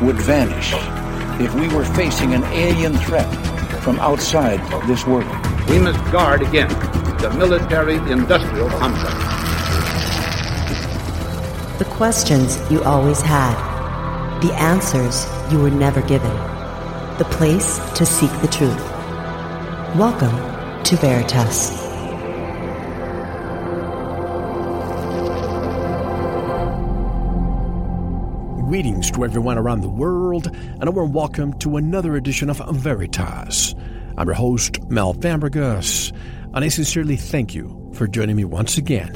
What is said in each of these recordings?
would vanish if we were facing an alien threat from outside of this world. We must guard against the military industrial complex. The questions you always had, the answers you were never given, the place to seek the truth. Welcome to Veritas. Greetings to everyone around the world, and a warm welcome to another edition of Veritas. I'm your host, Mel Fabregas, and I sincerely thank you for joining me once again.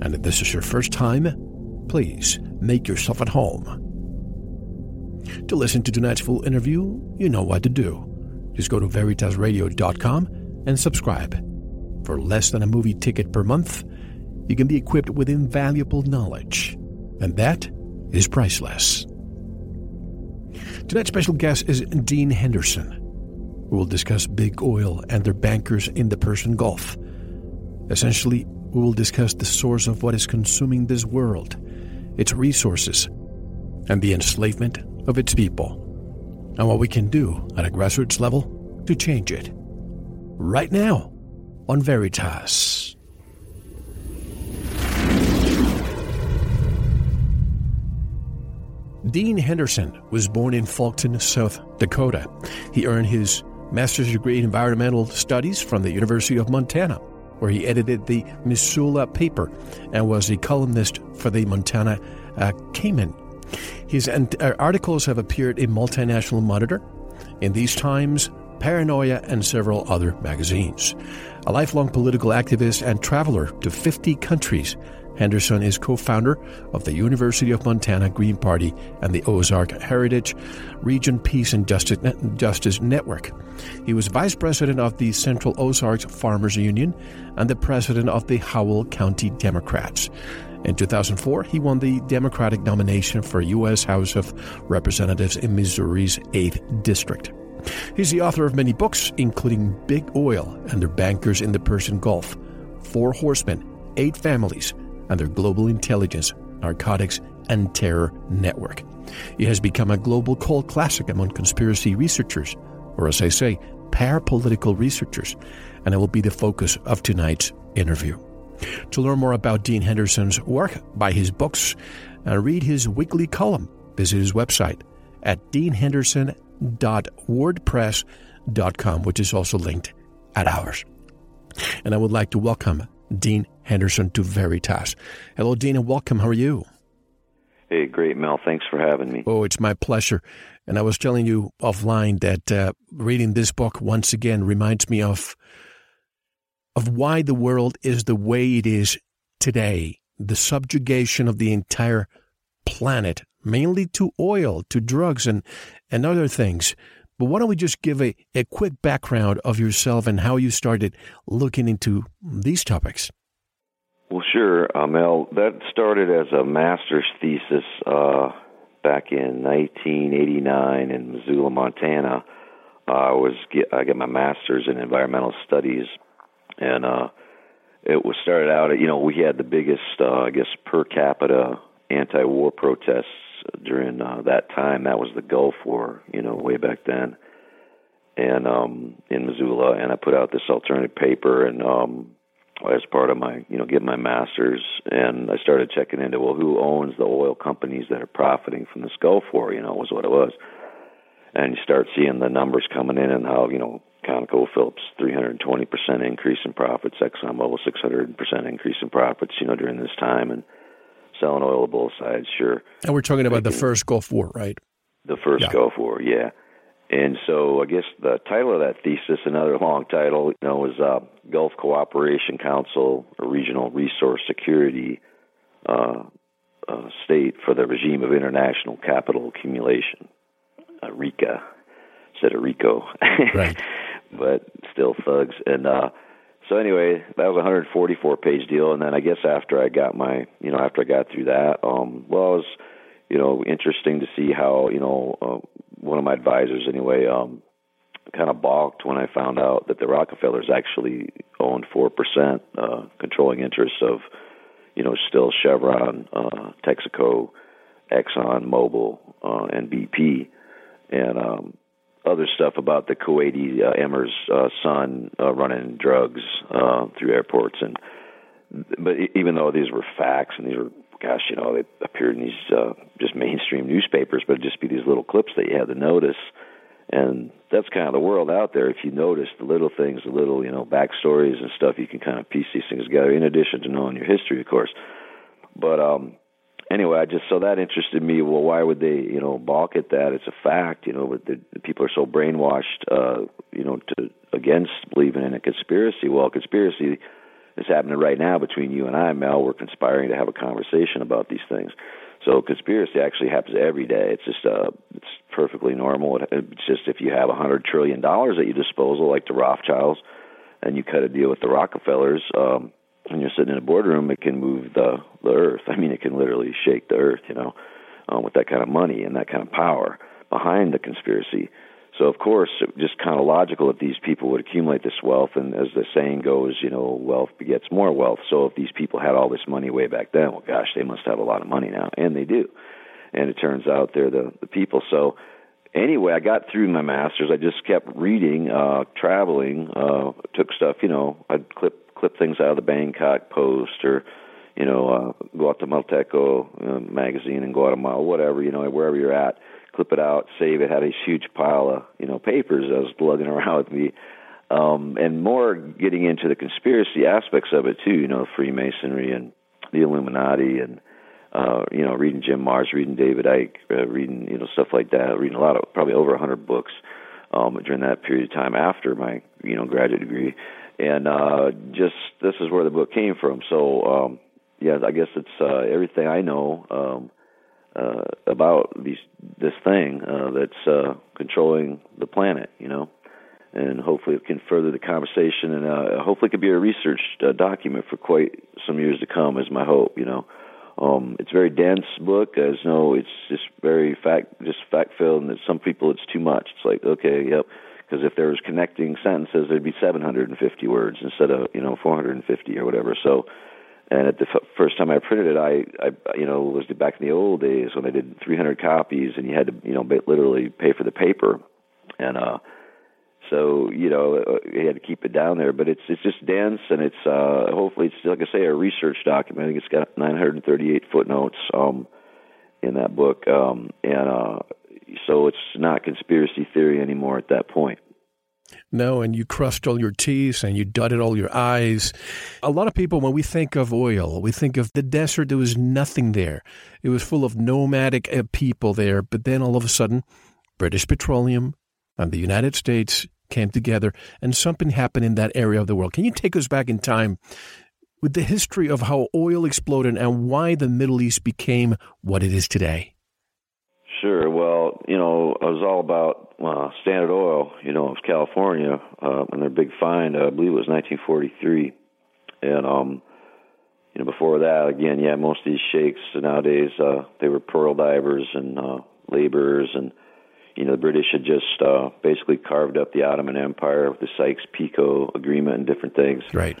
And if this is your first time, please make yourself at home. To listen to tonight's full interview, you know what to do. Just go to veritasradio.com and subscribe. For less than a movie ticket per month, you can be equipped with invaluable knowledge. And that is priceless. Tonight's special guest is Dean Henderson, who will discuss big oil and their bankers in the Persian Gulf. Essentially, we will discuss the source of what is consuming this world, its resources, and the enslavement of its people, and what we can do at a grassroots level to change it. Right now on Veritas. Dean Henderson was born in Fulton, South Dakota. He earned his master's degree in environmental studies from the University of Montana, where he edited the Missoula paper and was a columnist for the Montana uh, Kaimin. His uh, articles have appeared in Multinational Monitor, in these times, Paranoia, and several other magazines. A lifelong political activist and traveler to 50 countries, Henderson is co founder of the University of Montana Green Party and the Ozark Heritage Region Peace and Justice, Network. He was vice president of the Central Ozarks Farmers Union and the president of the Howell County Democrats. In 2004, he won the Democratic nomination for U.S. House of Representatives in Missouri's 8th District. He's the author of many books, including Big Oil and Their Bankers in the Persian Gulf, Four Horsemen, Eight Families, and their global intelligence, narcotics, and terror network. It has become a global cult classic among conspiracy researchers, or as I say, parapolitical researchers, and it will be the focus of tonight's interview. To learn more about Dean Henderson's work, buy his books, and read his weekly column, visit his website at deanhenderson.wordpress.com, which is also linked at ours. And I would like to welcome Dean Henderson to Veritas. Hello, Dean, and welcome. How are you? Hey, great, Mel. Thanks for having me. Oh, it's my pleasure. And I was telling you offline that uh, reading this book once again reminds me of of why the world is the way it is today. The subjugation of the entire planet, mainly to oil, to drugs, and and other things. But why don't we just give a, a quick background of yourself and how you started looking into these topics? Well, sure, uh, Mel. That started as a master's thesis uh, back in 1989 in Missoula, Montana. Uh, I was get, I got my master's in environmental studies, and uh, it was started out. You know, we had the biggest, uh, I guess, per capita anti-war protests during uh, that time. That was the Gulf War, you know, way back then, and um, in Missoula. And I put out this alternative paper, and um, as part of my, you know, getting my master's, and I started checking into well, who owns the oil companies that are profiting from this Gulf War? You know, was what it was. And you start seeing the numbers coming in, and how you know ConocoPhillips 320% increase in profits, ExxonMobil 600% increase in profits, you know, during this time, and selling oil to both sides, sure. And we're talking about the first Gulf War, right? The first yeah. Gulf War, yeah. And so I guess the title of that thesis, another long title, you know, was uh, Gulf Cooperation Council, a Regional Resource Security uh, uh, state for the regime of international capital accumulation, uh, RICA instead of RICO, right? but still thugs. And uh, so anyway, that was a 144 page deal. And then I guess after I got my, you know, after I got through that, um, well, it was, you know, interesting to see how, you know, uh, one of my advisors anyway, um, kind of balked when I found out that the Rockefellers actually owned four percent uh, controlling interest of, you know, still Chevron, uh, Texaco, Exxon, Mobil, uh, and BP, and um, other stuff about the Kuwaiti uh, Emir's uh, son uh, running drugs uh, through airports, and but even though these were facts and these were gosh, you know, they appeared in these uh, just mainstream newspapers, but it'd just be these little clips that you had to notice. And that's kind of the world out there. If you notice the little things, the little, you know, backstories and stuff, you can kind of piece these things together, in addition to knowing your history, of course. But um anyway, I just so that interested me. Well, why would they, you know, balk at that? It's a fact, you know, but the, the people are so brainwashed, uh, you know, to against believing in a conspiracy. Well, conspiracy is happening right now between you and I, Mel. We're conspiring to have a conversation about these things. So conspiracy actually happens every day. It's just uh, it's perfectly normal. It's just if you have a hundred trillion dollars at your disposal, like the Rothschilds, and you cut a deal with the Rockefellers, um, and you're sitting in a boardroom, it can move the the earth. I mean, it can literally shake the earth. You know, um, with that kind of money and that kind of power behind the conspiracy. So of course, it just kind of logical that these people would accumulate this wealth, and as the saying goes, you know, wealth begets more wealth. So if these people had all this money way back then, well, gosh, they must have a lot of money now, and they do. And it turns out they're the the people. So anyway, I got through my masters. I just kept reading, uh, traveling, uh, took stuff. You know, I'd clip clip things out of the Bangkok Post or you know, uh, Guatemalteco uh, magazine in Guatemala, whatever, you know, wherever you're at, clip it out, save it. Had a huge pile of you know papers I was lugging around with me, um, and more getting into the conspiracy aspects of it too. You know, Freemasonry and the Illuminati, and uh, you know, reading Jim Marrs, reading David Icke, uh, reading you know stuff like that. Reading a lot of probably over a hundred books um, during that period of time after my you know graduate degree, and uh, just this is where the book came from. So. Um, yeah, I guess it's uh, everything I know um, uh, about these this thing uh, that's uh, controlling the planet, you know, and hopefully it can further the conversation, and uh, hopefully it could be a research uh, document for quite some years to come. Is my hope, you know. Um, it's a very dense book. As no, it's just very fact, just fact filled, and that some people it's too much. It's like okay, yep. Because if there was connecting sentences, there'd be 750 words instead of you know 450 or whatever. So and at the f- first time I printed it, I, I, you know, was back in the old days when I did 300 copies, and you had to, you know, literally pay for the paper, and uh, so you know, uh, you had to keep it down there. But it's it's just dense, and it's uh, hopefully it's like I say, a research document. I think it's got 938 footnotes um, in that book, um, and uh, so it's not conspiracy theory anymore at that point. No, and you crushed all your T's and you dotted all your I's. A lot of people, when we think of oil, we think of the desert, there was nothing there. It was full of nomadic uh, people there. But then all of a sudden, British Petroleum and the United States came together and something happened in that area of the world. Can you take us back in time with the history of how oil exploded and why the Middle East became what it is today? Sure. Well, you know, it was all about uh, Standard Oil, you know, of California, uh, and their big find. Uh, I believe it was 1943, and um, you know, before that, again, yeah, most of these sheikhs nowadays uh, they were pearl divers and uh, laborers, and you know, the British had just uh, basically carved up the Ottoman Empire with the Sykes-Picot Agreement and different things, right?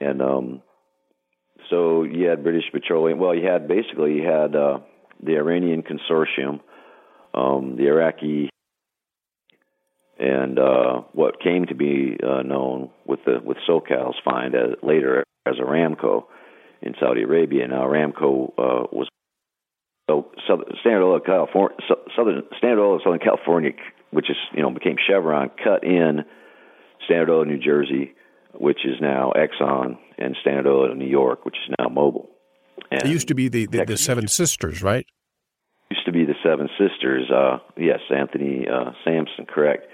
And um, so you had British Petroleum. Well, you had basically you had uh, the Iranian Consortium um, the Iraqi and uh, what came to be uh, known with the with SoCal's find as, later as Aramco in Saudi Arabia. Now Aramco uh, was so Standard Oil of California, Southern Standard Oil of Southern California, which is you know became Chevron, cut in Standard Oil of New Jersey, which is now Exxon, and Standard Oil of New York, which is now Mobil. And it used to be the, the, the Seven Sisters, right? used to be the Seven Sisters. Uh, yes, Anthony uh, Sampson, correct.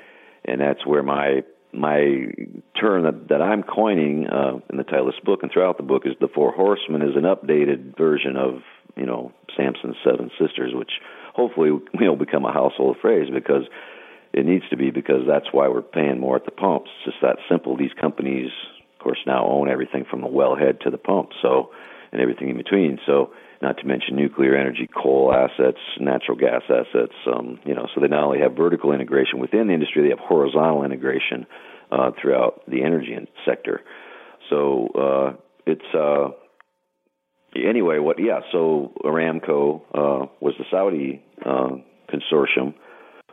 And that's where my my term that, that I'm coining uh, in the title of this book and throughout the book is the Four Horsemen is an updated version of you know Sampson's seven sisters, which hopefully you know become a household phrase because it needs to be because that's why we're paying more at the pumps. It's just that simple. These companies, of course, now own everything from the wellhead to the pump, so and everything in between. So not to mention nuclear energy, coal assets, natural gas assets. Um, you know, so they not only have vertical integration within the industry, they have horizontal integration uh, throughout the energy sector. So uh, it's uh, anyway. What? Yeah. So Aramco uh, was the Saudi uh, consortium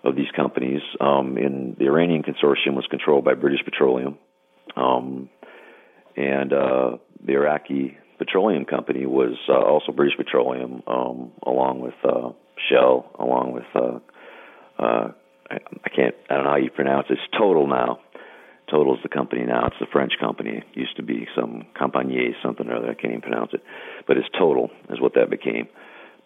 of these companies, um, and the Iranian consortium was controlled by British Petroleum, um, and uh, the Iraqi Petroleum Company was uh, also British Petroleum, um, along with uh, Shell, along with uh, uh, I, can't I don't know how you pronounce it. It's Total now. Total's the company now. It's the French company. It used to be some Compagnie something or other. I can't even pronounce it, but it's Total is what that became.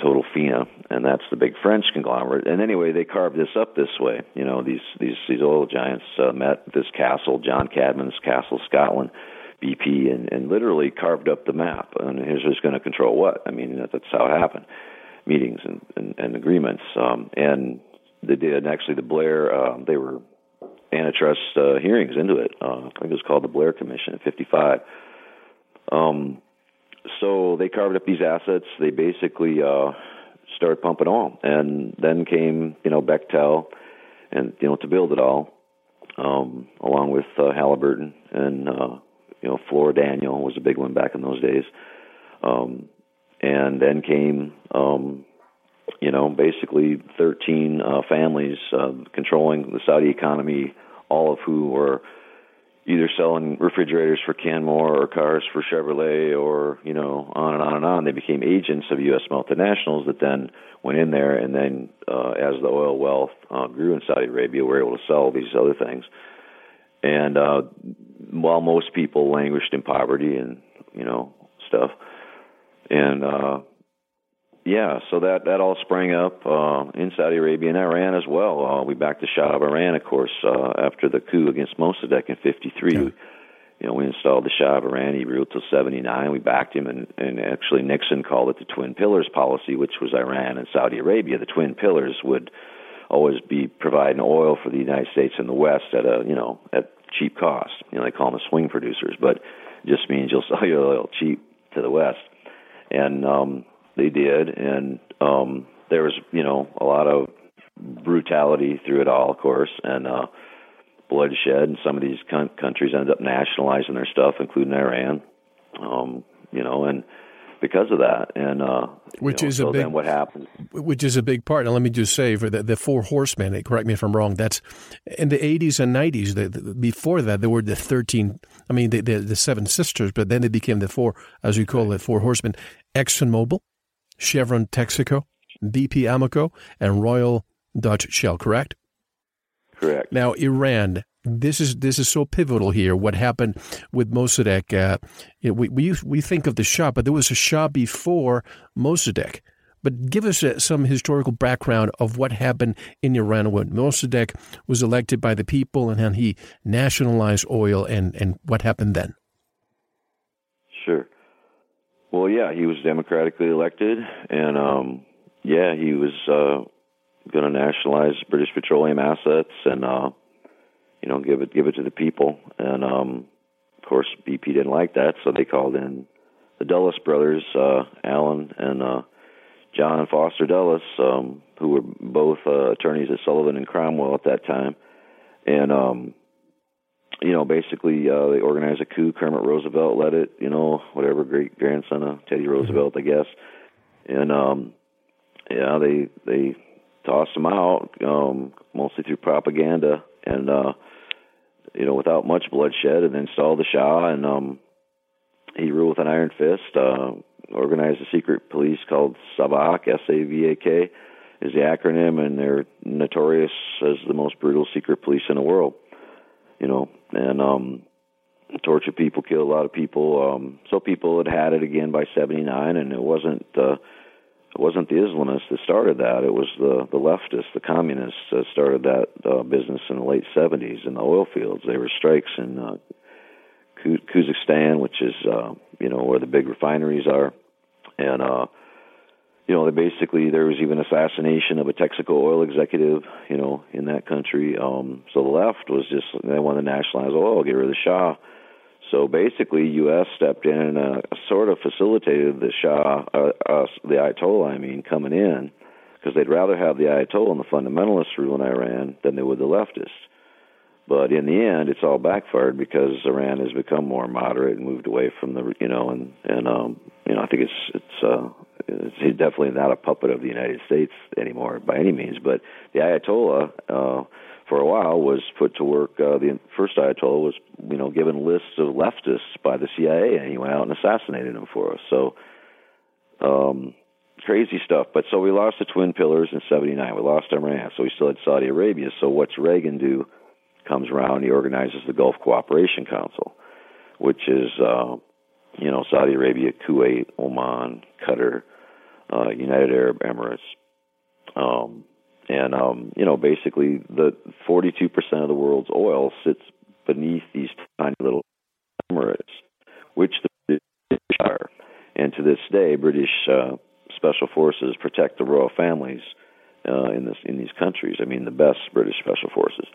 Total Fina, and that's the big French conglomerate. And anyway, they carved this up this way. You know, these these these oil giants uh, met this castle, John Cadman's Castle, Scotland, BP, and, and literally carved up the map. And here's who's going to control what. I mean, that's how it happened. Meetings and and, and agreements. Um, and they did. And actually, the Blair uh, they were antitrust uh, hearings into it. Uh, I think it was called the Blair Commission in '55. Um, so they carved up these assets. They basically uh, started pumping on, and then came you know Bechtel, and you know to build it all, um, along with uh, Halliburton and uh, you know Fluor Daniel was a big one back in those days, um, and then came um, you know basically 13 uh, families uh, controlling the Saudi economy, all of who were either selling refrigerators for Kenmore or cars for Chevrolet or you know on and on and on. They became agents of U.S. multinationals that then went in there and then uh, as the oil wealth uh, grew in Saudi Arabia, were able to sell these other things. And uh, while most people languished in poverty and you know stuff, and uh, yeah, so that that all sprang up uh, in Saudi Arabia and Iran as well. Uh, we backed the Shah of Iran, of course, uh, after the coup against Mossadegh in '53. Yeah. You know, we installed the Shah of Iran. He ruled till '79. We backed him, and, and actually Nixon called it the Twin Pillars policy, which was Iran and Saudi Arabia. The Twin Pillars would always be providing oil for the United States and the West at a you know at cheap cost. You know, they call them the swing producers, but just means you'll sell your oil cheap to the West. And um, they did, and um, there was you know a lot of brutality through it all, of course, and uh, bloodshed. And some of these con- countries ended up nationalizing their stuff, including Iran. Um, you know, and because of that, and uh, which know, is so a big what happens, Which is a big part. And let me just say for the, the four horsemen. Correct me if I'm wrong. That's in the 80s and 90s. The, the, before that, there were the 13. I mean, the, the, the seven sisters, but then they became the four, as we call it, four horsemen. ExxonMobil, Chevron Texaco, BP Amoco, and Royal Dutch Shell, correct? Correct. Now, Iran, this is this is so pivotal here. What happened with Mossadegh? Uh, you know, we, we we think of the Shah, but there was a Shah before Mossadegh. But give us uh, some historical background of what happened in Iran when Mossadegh was elected by the people and then he nationalized oil and, and what happened then. Sure. Well, yeah, he was democratically elected, and um, yeah, he was uh, going to nationalize British petroleum assets and uh, you know give it give it to the people. And um, of course, BP didn't like that, so they called in the Dulles brothers, uh, Allen and uh, John Foster Dulles, um, who were both uh, attorneys at Sullivan and Cromwell at that time, and um, you know, basically uh, they organized a coup. Kermit Roosevelt led it. You know, whatever great grandson of Teddy mm-hmm. Roosevelt, I guess. And um, yeah, they they tossed him out um, mostly through propaganda and uh, you know without much bloodshed, and installed the Shah and um, he ruled with an iron fist. Uh, organized a secret police called SAVAK, S-A-V-A-K, is the acronym, and they're notorious as the most brutal secret police in the world you know, and um, tortured people, kill a lot of people. Um, so people had had it again by '79, and it wasn't uh, it wasn't the Islamists that started that. It was the the leftists, the communists, that started that uh, business in the late '70s in the oil fields. There were strikes in uh, Khuzestan, which is uh, you know where the big refineries are, and uh, you know, they basically there was even assassination of a Texaco oil executive, you know, in that country. Um, so the left was just they wanted to nationalize oil, get rid of the Shah. So basically, U.S. stepped in and uh, sort of facilitated the Shah, uh, uh, the Ayatollah, I mean, coming in, because they'd rather have the Ayatollah and the fundamentalists rule in Iran than they would the leftists. But in the end, it's all backfired because Iran has become more moderate and moved away from the, you know, and and um, you know, I think it's it's uh, he's definitely not a puppet of the United States anymore by any means. But the Ayatollah, uh, for a while, was put to work. Uh, the first Ayatollah was, you know, given lists of leftists by the CIA, and he went out and assassinated them for us. So, um, crazy stuff. But so we lost the twin pillars in '79. We lost Iran, so we still had Saudi Arabia. So what's Reagan do? Comes around, he organizes the Gulf Cooperation Council, which is. Uh, you know, Saudi Arabia, Kuwait, Oman, Qatar, uh, United Arab Emirates. Um, and, um, you know, basically the 42% of the world's oil sits beneath these tiny little Emirates, which the British are. And to this day, British uh, special forces protect the royal families uh, in this in these countries. I mean, the best British special forces,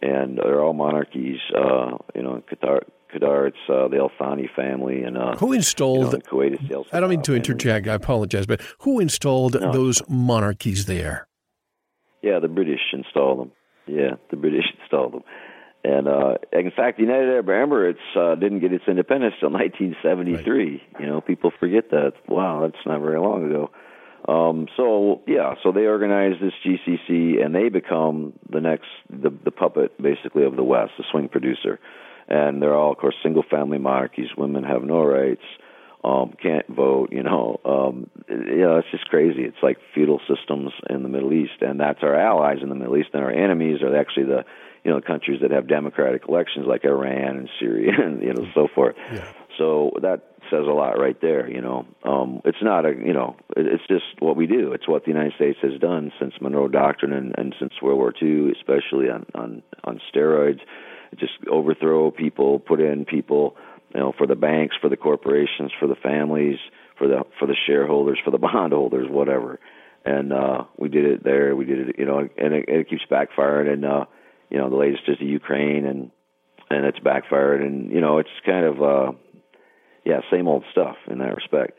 and they're all monarchies. Uh, you know, Qatar, Qatar, it's uh, the Al Thani family, and uh, who installed? You know, Kuwait, the Al I don't mean to interject. I apologize, but who installed no. those monarchies there? Yeah, the British installed them. Yeah, the British installed them. And uh, in fact, the United Arab Emirates uh, didn't get its independence until 1973. Right. You know, people forget that. Wow, that's not very long ago. Um, so yeah, so they organize this GCC, and they become the next the, the puppet, basically, of the West, the swing producer and they're all, of course, single-family monarchies. Women have no rights, um, can't vote. You know, um, you know, it's just crazy. It's like feudal systems in the Middle East, and that's our allies in the Middle East, and our enemies are actually the you know countries that have democratic elections like Iran and Syria and you know so forth. Yeah. So that says a lot right there. You know, um, it's not a you know it's just what we do. It's what the United States has done since Monroe Doctrine and, and since World War II, especially on on on steroids just overthrow people, put in people, you know, for the banks, for the corporations, for the families, for the for the shareholders, for the bondholders, whatever. And uh, we did it there. We did it, you know, and it, it keeps backfiring. And uh, you know, the latest is the Ukraine, and and it's backfired. And you know, it's kind of uh, yeah, same old stuff in that respect.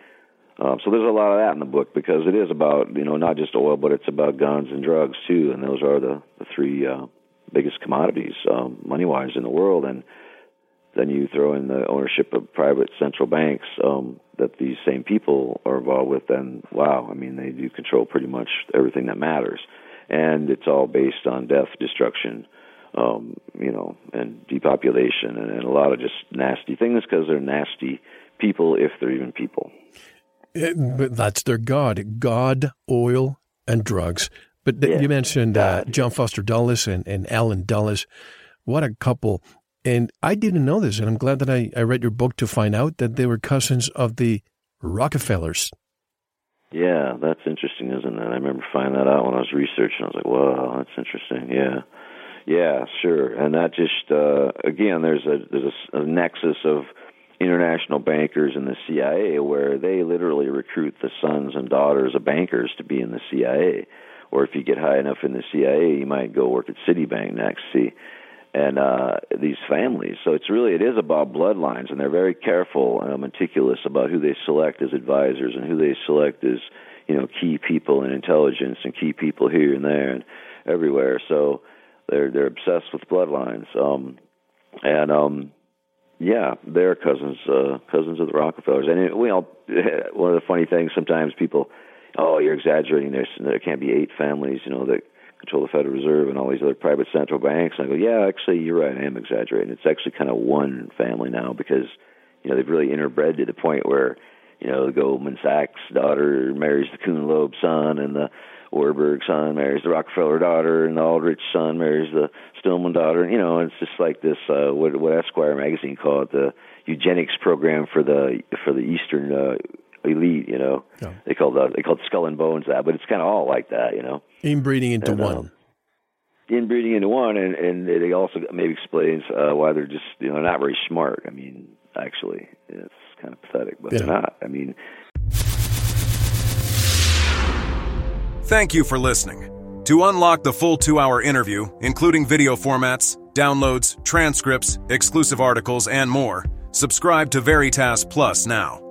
Um, so there's a lot of that in the book because it is about you know not just oil, but it's about guns and drugs too, and those are the the three uh, biggest commodities um, money wise in the world, and then you throw in the ownership of private central banks um, that these same people are involved with, then wow, I mean they do control pretty much everything that matters, and it's all based on death, destruction, um, you know, and depopulation, and, and a lot of just nasty things because they're nasty people if they're even people. It, eh, but that's their god, God, oil, and drugs. But th- yeah. you mentioned uh, John Foster Dulles and, and Allen Dulles. What a couple. And I didn't know this, and I'm glad that I, I read your book to find out that they were cousins of the Rockefellers. Yeah, that's interesting, isn't it? I remember finding that out when I was researching. I was like, "Wow, that's interesting." Yeah, yeah, sure. And that just uh, again, there's a there's a, a nexus of international bankers in the CIA where they literally recruit the sons and daughters of bankers to be in the CIA or if you get high enough in the CIA, you might go work at Citibank next. See, and uh, these families. So it's really it is about bloodlines, and they're very careful and meticulous about who they select as advisors and who they select as you know key people in intelligence and key people here and there and everywhere. So they're they're obsessed with bloodlines. Um, and um, yeah, they're cousins uh, cousins of the Rockefellers. And we all one of the funny things sometimes people oh, you're exaggerating. There's there can't be eight families, you know, that control the Federal Reserve and all these other private central banks. And I go, yeah, actually, you're right. I am exaggerating. It's actually kind of one family now because you know they've really interbred to the point where you know the Goldman Sachs daughter marries the Kuhn Loeb son, and the Warburg son marries the Rockefeller daughter, and the Aldrich son marries the Stillman daughter. You know, it's just like this. Uh, what what Esquire magazine called the eugenics program for the for the Eastern uh, elite. You know, yeah. they called uh, they called skull and bones that, but it's kind of all like that. You know, inbreeding into and, one. Um, inbreeding into one, and and it also maybe explains uh, why they're just you know not very smart. I mean, actually, it's kind of pathetic, but yeah. they're not. I mean. Thank you for listening. To unlock the full two hour interview, including video formats, downloads, transcripts, exclusive articles, and more, subscribe to Veritas Plus now.